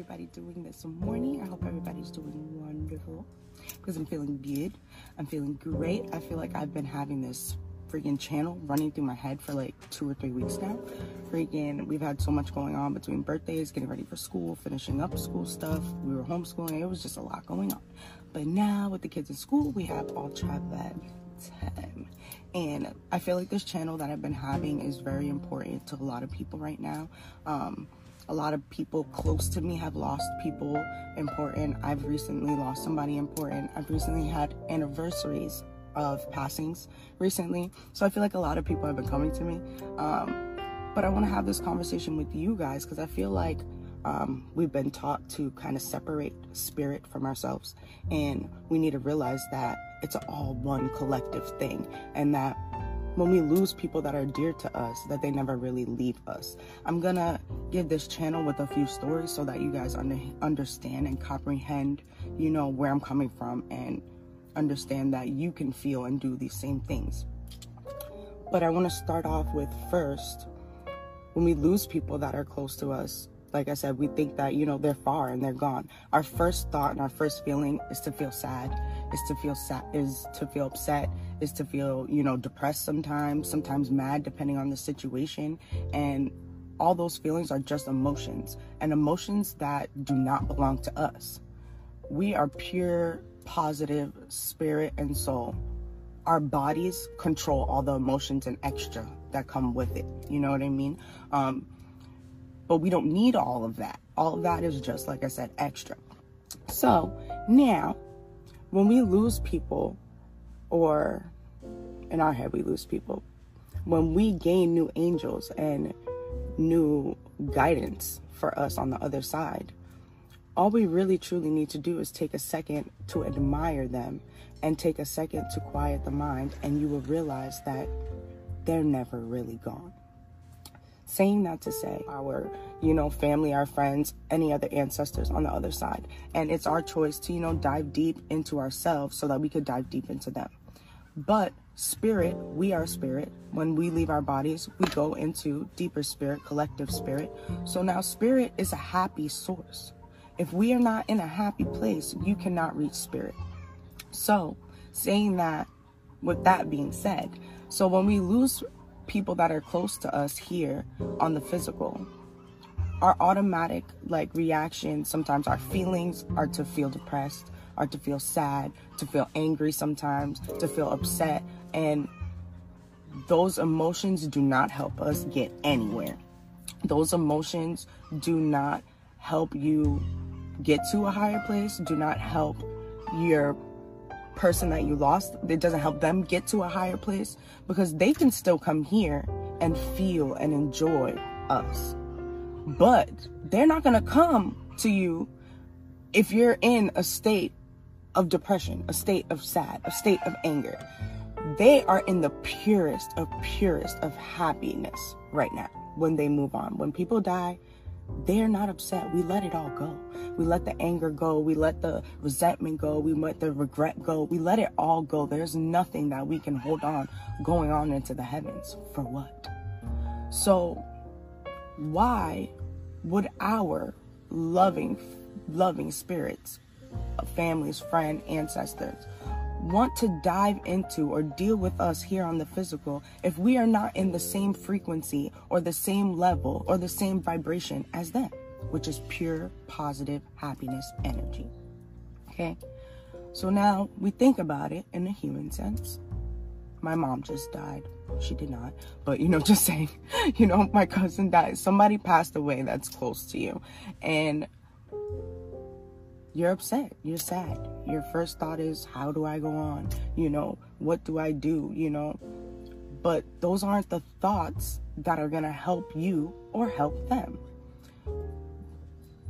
everybody doing this morning? I hope everybody's doing wonderful because I'm feeling good. I'm feeling great. I feel like I've been having this freaking channel running through my head for like two or three weeks now. Freaking, we've had so much going on between birthdays, getting ready for school, finishing up school stuff. We were homeschooling. It was just a lot going on. But now with the kids in school, we have ultra that time. And I feel like this channel that I've been having is very important to a lot of people right now. Um, a lot of people close to me have lost people important. I've recently lost somebody important. I've recently had anniversaries of passings recently. So I feel like a lot of people have been coming to me. Um, but I want to have this conversation with you guys because I feel like um, we've been taught to kind of separate spirit from ourselves. And we need to realize that it's all one collective thing. And that when we lose people that are dear to us, that they never really leave us. I'm gonna give this channel with a few stories so that you guys under, understand and comprehend, you know, where I'm coming from and understand that you can feel and do these same things. But I want to start off with first, when we lose people that are close to us, like I said, we think that, you know, they're far and they're gone. Our first thought and our first feeling is to feel sad, is to feel sad, is to feel upset, is to feel, you know, depressed sometimes, sometimes mad, depending on the situation. And all those feelings are just emotions and emotions that do not belong to us. We are pure, positive spirit and soul. Our bodies control all the emotions and extra that come with it. You know what I mean? Um, but we don't need all of that. All of that is just, like I said, extra. So now, when we lose people, or in our head, we lose people, when we gain new angels and new guidance for us on the other side, all we really truly need to do is take a second to admire them and take a second to quiet the mind, and you will realize that they're never really gone. Saying that to say our you know family our friends any other ancestors on the other side. And it's our choice to you know dive deep into ourselves so that we could dive deep into them but spirit we are spirit. When we leave our bodies we go into deeper spirit collective spirit. So now spirit is a happy source. If we are not in a happy place you cannot reach spirit. So saying that with that being said so when we lose people that are close to us here on the physical our automatic like reaction sometimes our feelings are to feel depressed to feel sad to feel angry sometimes to feel upset. And those emotions do not help us get anywhere. Those emotions do not help you get to a higher place do not help your person that you lost, it doesn't help them get to a higher place because they can still come here and feel and enjoy us. But they're not going to come to you if you're in a state of depression, a state of sad, a state of anger. They are in the purest of purest of happiness right now when they move on. When people die, they're not upset. We let it all go. We let the anger go. We let the resentment go. We let the regret go. We let it all go. There's nothing that we can hold on going on into the heavens. For what? So, why would our loving, loving spirits, families, friend, ancestors, want to dive into or deal with us here on the physical if we are not in the same frequency or the same level or the same vibration as them, which is pure positive happiness energy. Okay? So now we think about it in a human sense. My mom just died. She did not. But, you know, just saying, you know, my cousin died. Somebody passed away that's close to you. And you're upset, you're sad. Your first thought is, how do I go on? You know, what do I do? You know, but those aren't the thoughts that are going to help you or help them.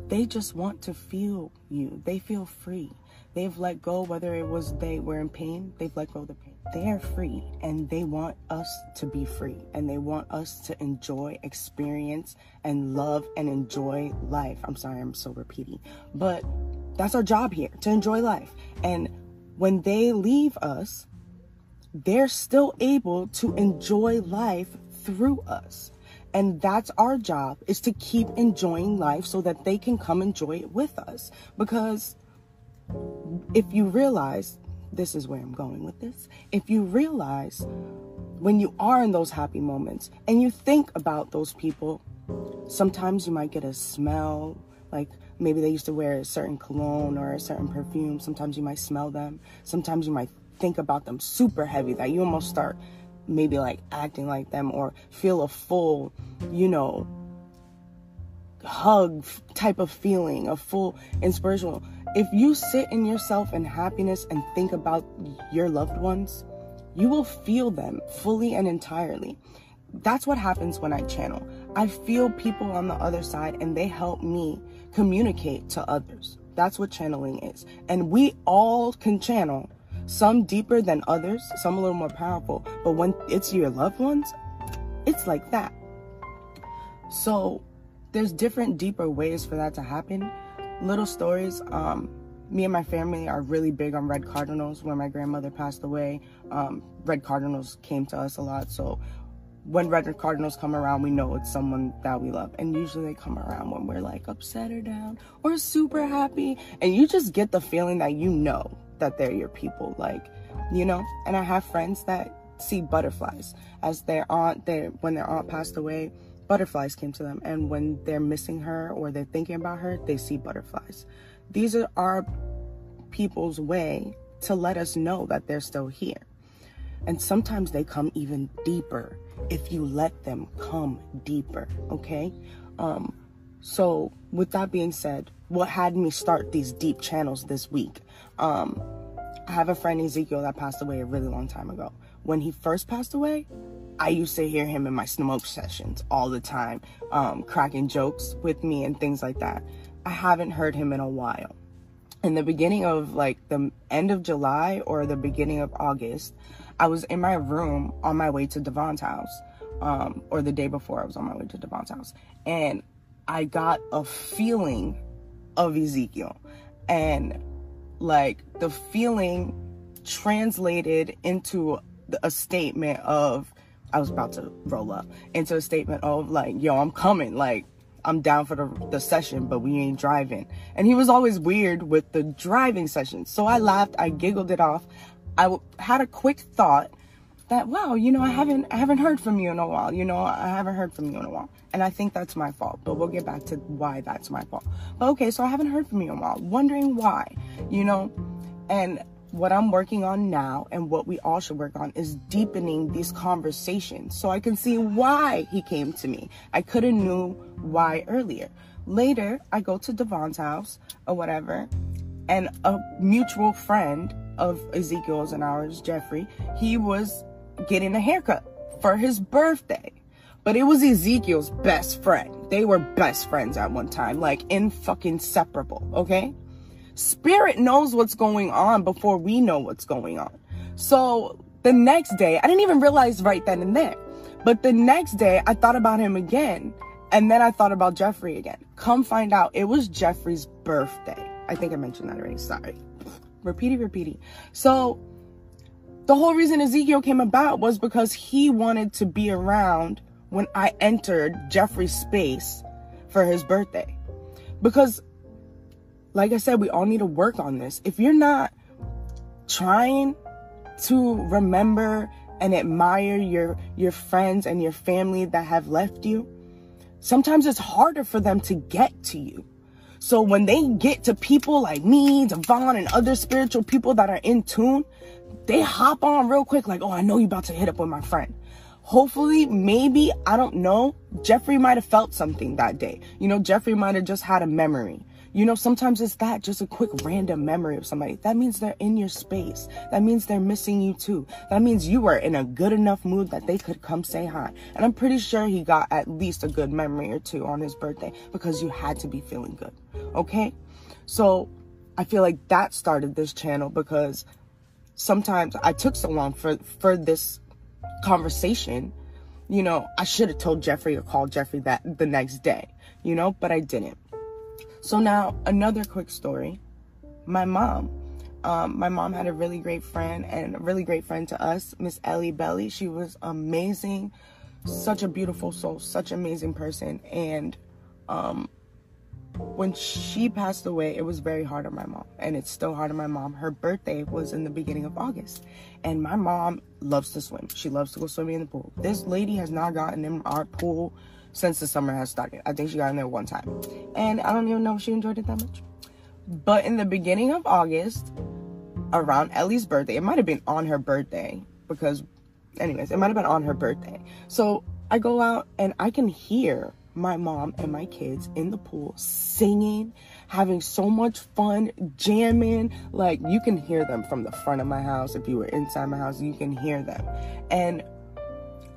They just want to feel you, they feel free. They've let go, whether it was they were in pain, they've let go of the pain. They are free and they want us to be free and they want us to enjoy, experience, and love and enjoy life. I'm sorry, I'm so repeating, but that's our job here to enjoy life. And when they leave us, they're still able to enjoy life through us. And that's our job is to keep enjoying life so that they can come enjoy it with us. Because if you realize, this is where I'm going with this. If you realize when you are in those happy moments and you think about those people, sometimes you might get a smell like maybe they used to wear a certain cologne or a certain perfume. Sometimes you might smell them. Sometimes you might think about them super heavy that you almost start maybe like acting like them or feel a full, you know, hug type of feeling, a full inspirational. If you sit in yourself in happiness and think about your loved ones, you will feel them fully and entirely. That's what happens when I channel. I feel people on the other side and they help me communicate to others. That's what channeling is. And we all can channel, some deeper than others, some a little more powerful. But when it's your loved ones, it's like that. So there's different deeper ways for that to happen. Little stories. Um, me and my family are really big on red cardinals. When my grandmother passed away, um, red cardinals came to us a lot. So when red cardinals come around, we know it's someone that we love. And usually they come around when we're like upset or down or super happy. And you just get the feeling that you know that they're your people. Like, you know, and I have friends that see butterflies as their aunt, their, when their aunt passed away, butterflies came to them. And when they're missing her or they're thinking about her, they see butterflies. These are our people's way to let us know that they're still here. And sometimes they come even deeper if you let them come deeper, okay? Um, so, with that being said, what had me start these deep channels this week? Um, I have a friend Ezekiel that passed away a really long time ago. When he first passed away, I used to hear him in my smoke sessions all the time, um, cracking jokes with me and things like that. I haven't heard him in a while. In the beginning of like the end of July or the beginning of August, I was in my room on my way to Devon's house, um, or the day before I was on my way to Devon's house, and I got a feeling of Ezekiel, and like the feeling translated into a statement of I was about to roll up into a statement of like, yo, I'm coming. Like, I'm down for the, the session, but we ain't driving. And he was always weird with the driving sessions. So I laughed, I giggled it off. I had a quick thought that, wow, you know, I haven't, I haven't heard from you in a while. You know, I haven't heard from you in a while. And I think that's my fault, but we'll get back to why that's my fault. But okay, so I haven't heard from you in a while, wondering why, you know, and what I'm working on now and what we all should work on is deepening these conversations so I can see why he came to me. I could have knew why earlier. Later, I go to Devon's house or whatever, and a mutual friend of Ezekiel's and ours, Jeffrey, he was getting a haircut for his birthday. But it was Ezekiel's best friend. They were best friends at one time, like in fucking separable, okay? Spirit knows what's going on before we know what's going on. So the next day, I didn't even realize right then and there. But the next day, I thought about him again. And then I thought about Jeffrey again. Come find out, it was Jeffrey's birthday. I think I mentioned that already. Sorry. Repeaty, repeating. So the whole reason Ezekiel came about was because he wanted to be around when I entered Jeffrey's space for his birthday. Because like I said, we all need to work on this. If you're not trying to remember and admire your your friends and your family that have left you, sometimes it's harder for them to get to you. So when they get to people like me, Devon, and other spiritual people that are in tune, they hop on real quick, like, oh, I know you about to hit up with my friend. Hopefully, maybe, I don't know, Jeffrey might have felt something that day. You know, Jeffrey might have just had a memory. You know, sometimes it's that just a quick random memory of somebody. That means they're in your space. That means they're missing you too. That means you were in a good enough mood that they could come say hi. And I'm pretty sure he got at least a good memory or two on his birthday because you had to be feeling good. Okay? So I feel like that started this channel because sometimes I took so long for, for this conversation. You know, I should have told Jeffrey or called Jeffrey that the next day, you know, but I didn't. So now another quick story. My mom. Um, my mom had a really great friend and a really great friend to us, Miss Ellie Belly. She was amazing, such a beautiful soul, such an amazing person. And um, when she passed away, it was very hard on my mom, and it's still hard on my mom. Her birthday was in the beginning of August, and my mom loves to swim. She loves to go swimming in the pool. This lady has not gotten in our pool since the summer has started. I think she got in there one time, and I don't even know if she enjoyed it that much. But in the beginning of August, around Ellie's birthday, it might have been on her birthday because, anyways, it might have been on her birthday. So I go out and I can hear my mom and my kids in the pool singing, having so much fun, jamming. Like you can hear them from the front of my house. If you were inside my house, you can hear them. And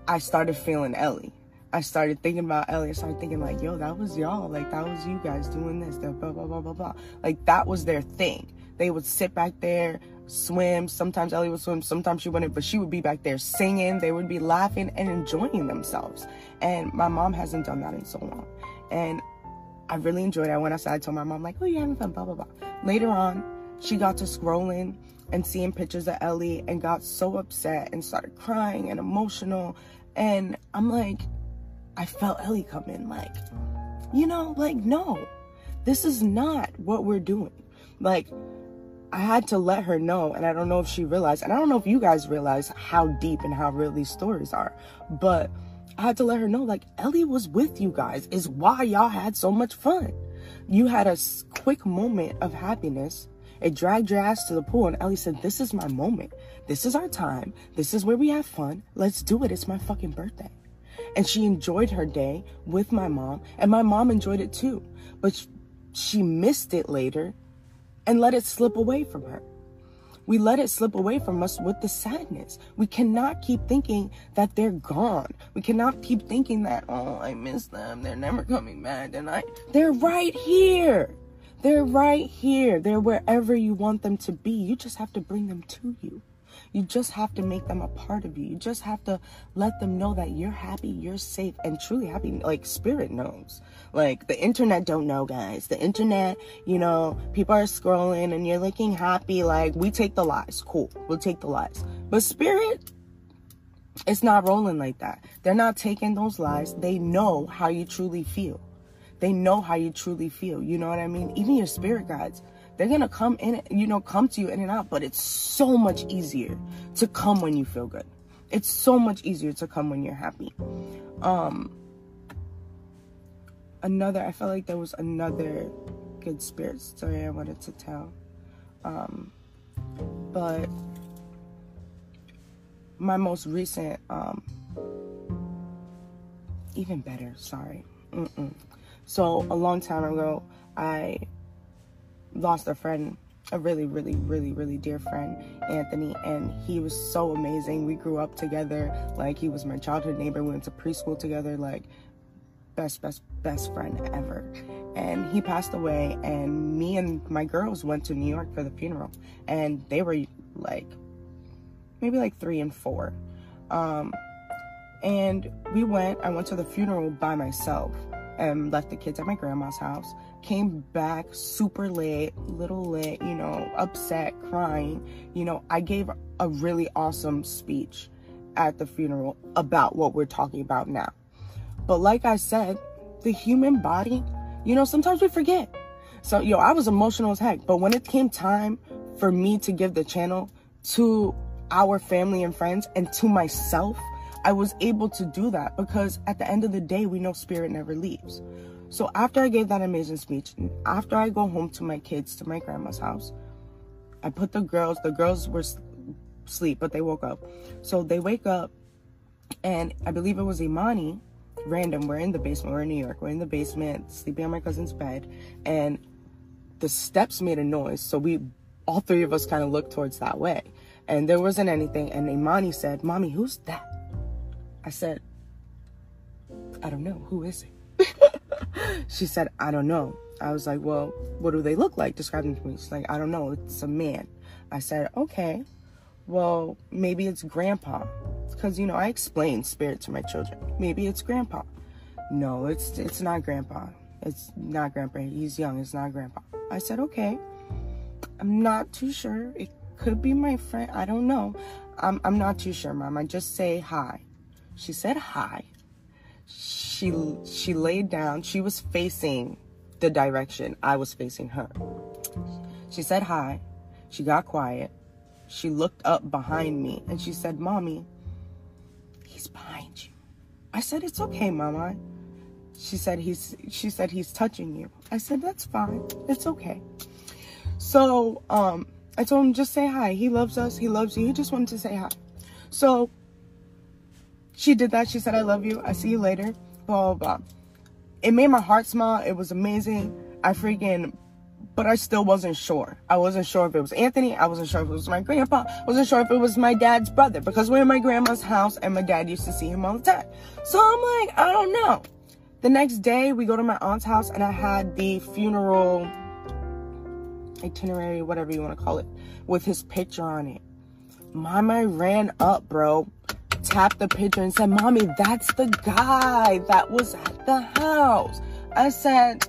I started feeling Ellie. I started thinking about Ellie. I started thinking like, yo, that was y'all. Like that was you guys doing this. Blah blah blah blah blah. Like that was their thing. They would sit back there, swim. Sometimes Ellie would swim. Sometimes she wouldn't, but she would be back there singing. They would be laughing and enjoying themselves. And my mom hasn't done that in so long. And I really enjoyed it. I went outside, I told my mom, like, oh, you're having fun, blah, blah, blah. Later on, she got to scrolling and seeing pictures of Ellie and got so upset and started crying and emotional. And I'm like, I felt Ellie come in, like, you know, like, no, this is not what we're doing. Like, I had to let her know, and I don't know if she realized, and I don't know if you guys realize how deep and how real these stories are, but I had to let her know, like, Ellie was with you guys, is why y'all had so much fun. You had a quick moment of happiness. It dragged your ass to the pool, and Ellie said, This is my moment. This is our time. This is where we have fun. Let's do it. It's my fucking birthday. And she enjoyed her day with my mom, and my mom enjoyed it too. But she missed it later and let it slip away from her. We let it slip away from us with the sadness. We cannot keep thinking that they're gone. We cannot keep thinking that, oh, I miss them. They're never coming back. I, they're right here. They're right here. They're wherever you want them to be. You just have to bring them to you. You just have to make them a part of you. You just have to let them know that you're happy, you're safe, and truly happy. Like spirit knows. Like the internet don't know, guys. The internet, you know, people are scrolling and you're looking happy. Like we take the lies. Cool. We'll take the lies. But spirit, it's not rolling like that. They're not taking those lies. They know how you truly feel. They know how you truly feel. You know what I mean? Even your spirit guides they're gonna come in, you know, come to you in and out, but it's so much easier to come when you feel good. It's so much easier to come when you're happy. Um, another, I felt like there was another good spirit story I wanted to tell. Um, but my most recent, um, even better, sorry. Mm-mm. So a long time ago, I lost a friend, a really, really, really, really dear friend, Anthony, and he was so amazing. We grew up together. Like, he was my childhood neighbor. We went to preschool together. Like, best, best, best friend ever. And he passed away, and me and my girls went to New York for the funeral. And they were like, maybe like three and four. Um, and we went, I went to the funeral by myself and left the kids at my grandma's house. Came back super late, little lit, you know, upset, crying. You know, I gave a really awesome speech at the funeral about what we're talking about now. But like I said, the human body, you know, sometimes we forget. So, yo, I was emotional as heck. But when it came time for me to give the channel to our family and friends and to myself, I was able to do that because at the end of the day, we know spirit never leaves. So after I gave that amazing speech, after I go home to my kids, to my grandma's house, I put the girls, the girls were asleep, but they woke up. So they wake up, and I believe it was Imani, random. We're in the basement, we're in New York, we're in the basement, sleeping on my cousin's bed, and the steps made a noise. So we, all three of us kind of looked towards that way. And there wasn't anything. And Imani said, Mommy, who's that? I said, I don't know. Who is it? she said, I don't know. I was like, well, what do they look like? Describe them to me. She's like, I don't know. It's a man. I said, okay. Well, maybe it's grandpa. Because, you know, I explain spirit to my children. Maybe it's grandpa. No, it's it's not grandpa. It's not grandpa. He's young. It's not grandpa. I said, okay. I'm not too sure. It could be my friend. I don't know. I'm, I'm not too sure, mom. I just say hi. She said hi. She she laid down. She was facing the direction I was facing her. She said hi. She got quiet. She looked up behind me and she said, "Mommy, he's behind you." I said, "It's okay, Mama." She said he's she said he's touching you. I said, "That's fine. It's okay." So, um I told him just say hi. He loves us. He loves you. He just wanted to say hi. So she did that. She said, I love you. I see you later. Blah, blah, blah. It made my heart smile. It was amazing. I freaking, but I still wasn't sure. I wasn't sure if it was Anthony. I wasn't sure if it was my grandpa. I wasn't sure if it was my dad's brother because we're in my grandma's house and my dad used to see him all the time. So I'm like, I don't know. The next day, we go to my aunt's house and I had the funeral itinerary, whatever you want to call it, with his picture on it. Mama ran up, bro, tapped the picture and said, Mommy, that's the guy that was at the house. I said,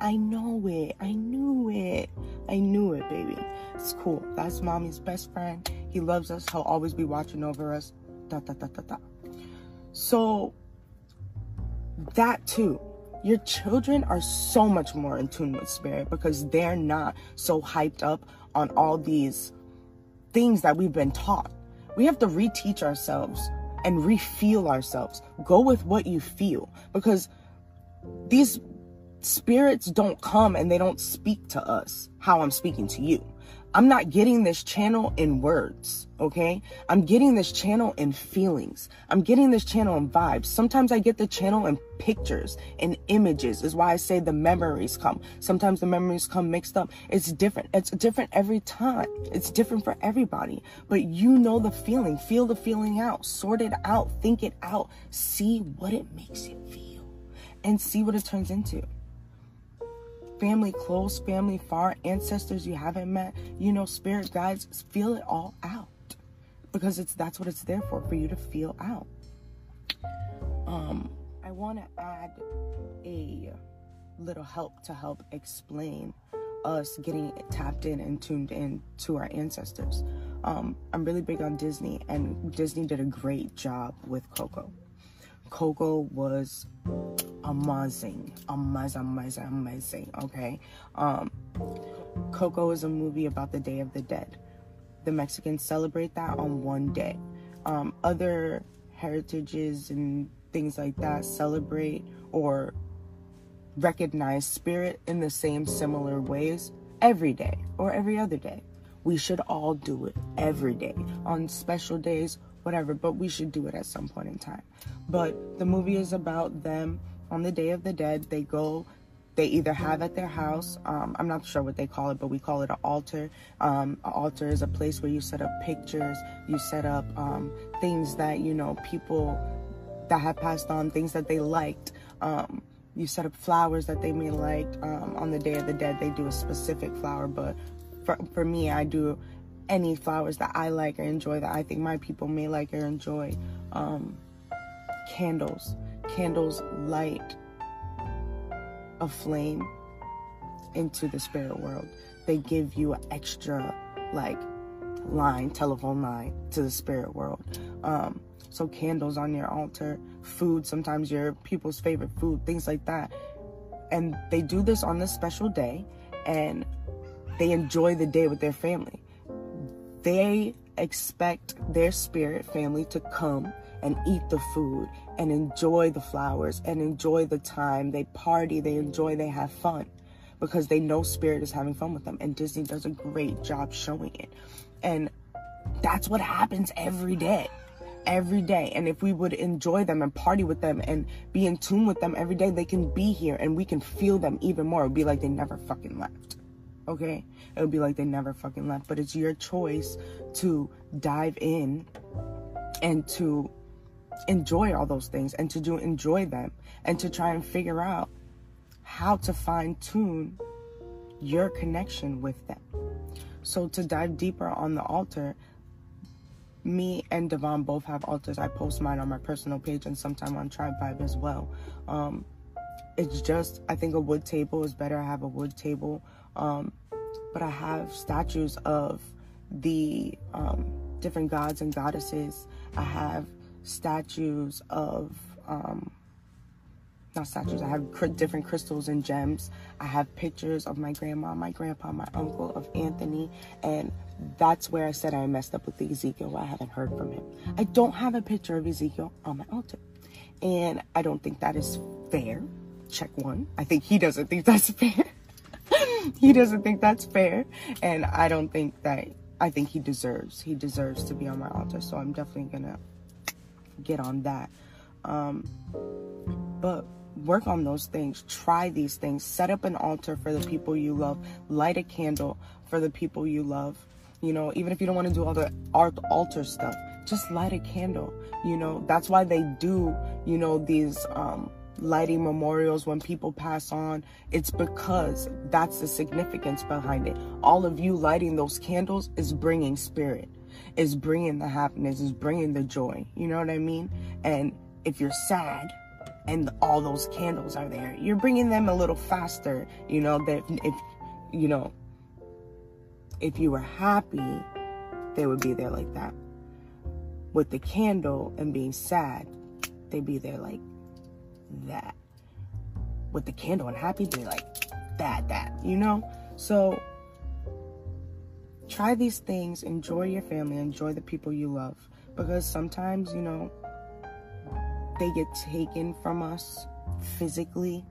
I know it. I knew it. I knew it, baby. It's cool. That's mommy's best friend. He loves us. He'll always be watching over us. Da, da, da, da, da. So, that too your children are so much more in tune with spirit because they're not so hyped up on all these things that we've been taught. We have to reteach ourselves and refeel ourselves. Go with what you feel because these spirits don't come and they don't speak to us how I'm speaking to you. I'm not getting this channel in words, okay? I'm getting this channel in feelings. I'm getting this channel in vibes. Sometimes I get the channel in pictures and images is why I say the memories come. Sometimes the memories come mixed up. It's different. It's different every time. It's different for everybody. But you know the feeling. Feel the feeling out. Sort it out. Think it out. See what it makes you feel and see what it turns into family close, family far, ancestors you haven't met, you know, spirit guides, feel it all out. Because it's that's what it's there for, for you to feel out. Um, I want to add a little help to help explain us getting tapped in and tuned in to our ancestors. Um, I'm really big on Disney, and Disney did a great job with Coco. Coco was amazing, amazing, amazing, amazing. Okay, um, Coco is a movie about the Day of the Dead. The Mexicans celebrate that on one day. Um, other heritages and things like that celebrate or recognize spirit in the same similar ways every day or every other day. We should all do it every day on special days, whatever, but we should do it at some point in time. But the movie is about them on the Day of the Dead. They go, they either have at their house, um, I'm not sure what they call it, but we call it an altar. Um, an altar is a place where you set up pictures, you set up um, things that, you know, people that have passed on, things that they liked. Um, you set up flowers that they may like. Um, on the Day of the Dead, they do a specific flower, but for, for me, I do any flowers that I like or enjoy that I think my people may like or enjoy. Um, candles. Candles light a flame into the spirit world. They give you an extra, like, line, telephone line to the spirit world. Um, so candles on your altar, food, sometimes your people's favorite food, things like that. And they do this on this special day and they enjoy the day with their family. They expect their spirit family to come and eat the food and enjoy the flowers and enjoy the time. They party, they enjoy, they have fun because they know spirit is having fun with them. And Disney does a great job showing it. And that's what happens every day. Every day. And if we would enjoy them and party with them and be in tune with them every day, they can be here and we can feel them even more. It would be like they never fucking left. Okay? It would be like they never fucking left. But it's your choice to dive in and to enjoy all those things and to do enjoy them and to try and figure out how to fine tune your connection with them. So to dive deeper on the altar, me and Devon both have altars. I post mine on my personal page and sometime on Tribe Vibe as well. Um, it's just I think a wood table is better. I have a wood table, um, but I have statues of the um, different gods and goddesses. I have statues of um, not statues. I have different crystals and gems. I have pictures of my grandma, my grandpa, my uncle, of Anthony, and that's where I said I messed up with Ezekiel. I haven't heard from him. I don't have a picture of Ezekiel on my altar, and I don't think that is fair. Check one. I think he doesn't think that's fair. He doesn't think that's fair, and I don't think that. I think he deserves. He deserves to be on my altar. So I'm definitely gonna get on that. Um, but work on those things. Try these things. Set up an altar for the people you love. Light a candle for the people you love. You know, even if you don't want to do all the art altar stuff, just light a candle. You know, that's why they do, you know, these um, lighting memorials when people pass on. It's because that's the significance behind it. All of you lighting those candles is bringing spirit, is bringing the happiness, is bringing the joy. You know what I mean? And if you're sad, and all those candles are there. You're bringing them a little faster, you know, that if, you know, if you were happy, they would be there like that. With the candle and being sad, they'd be there like that. With the candle and happy, they're like that, that, you know? So try these things, enjoy your family, enjoy the people you love. Because sometimes, you know, they get taken from us physically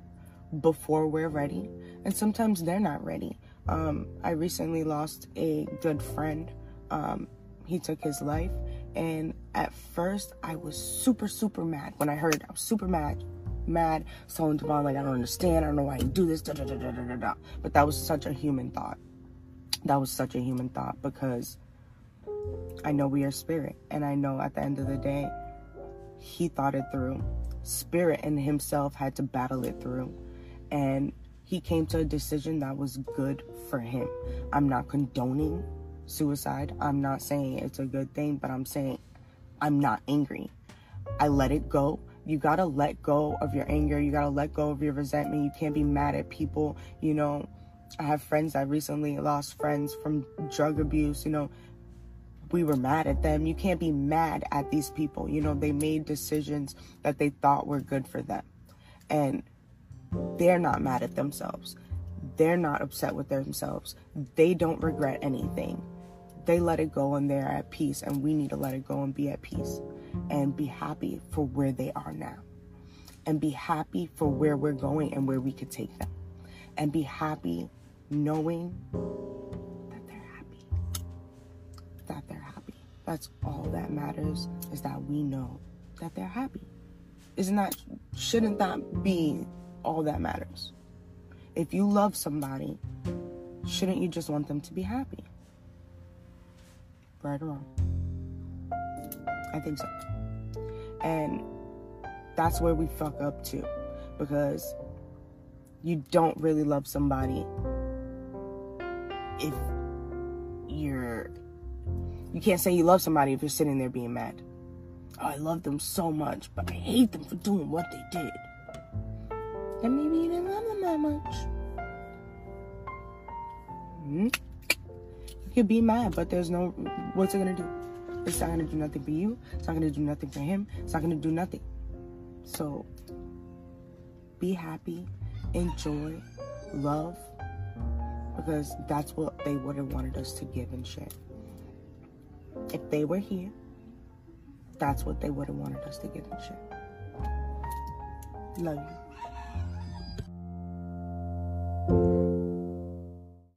before we're ready. And sometimes they're not ready. Um, I recently lost a good friend. Um, he took his life. And at first, I was super, super mad when I heard. I was super mad, mad. Telling Devon, like, I don't understand. I don't know why you do this. Da, da, da, da, da, da. But that was such a human thought. That was such a human thought because I know we are spirit. And I know at the end of the day, he thought it through. Spirit and himself had to battle it through. And he came to a decision that was good for him. I'm not condoning suicide. I'm not saying it's a good thing, but I'm saying I'm not angry. I let it go. You gotta let go of your anger. You gotta let go of your resentment. You can't be mad at people. You know, I have friends that recently lost friends from drug abuse. You know, we were mad at them. You can't be mad at these people. You know, they made decisions that they thought were good for them. And they're not mad at themselves. They're not upset with themselves. They don't regret anything. They let it go and they're at peace. And we need to let it go and be at peace and be happy for where they are now. And be happy for where we're going and where we could take them. And be happy knowing that they're happy. That they're happy. That's all that matters is that we know that they're happy. Isn't that, shouldn't that be all that matters? If you love somebody, shouldn't you just want them to be happy? Right or wrong? I think so. And that's where we fuck up too. Because you don't really love somebody if you're you can't say you love somebody if you're sitting there being mad. Oh, I love them so much, but I hate them for doing what they did. Then maybe you didn't love them that much. Mm-hmm. You could be mad, but there's no. What's it gonna do? It's not gonna do nothing for you. It's not gonna do nothing for him. It's not gonna do nothing. So, be happy, enjoy, love, because that's what they would have wanted us to give and share. If they were here, that's what they would have wanted us to give and share. Love you.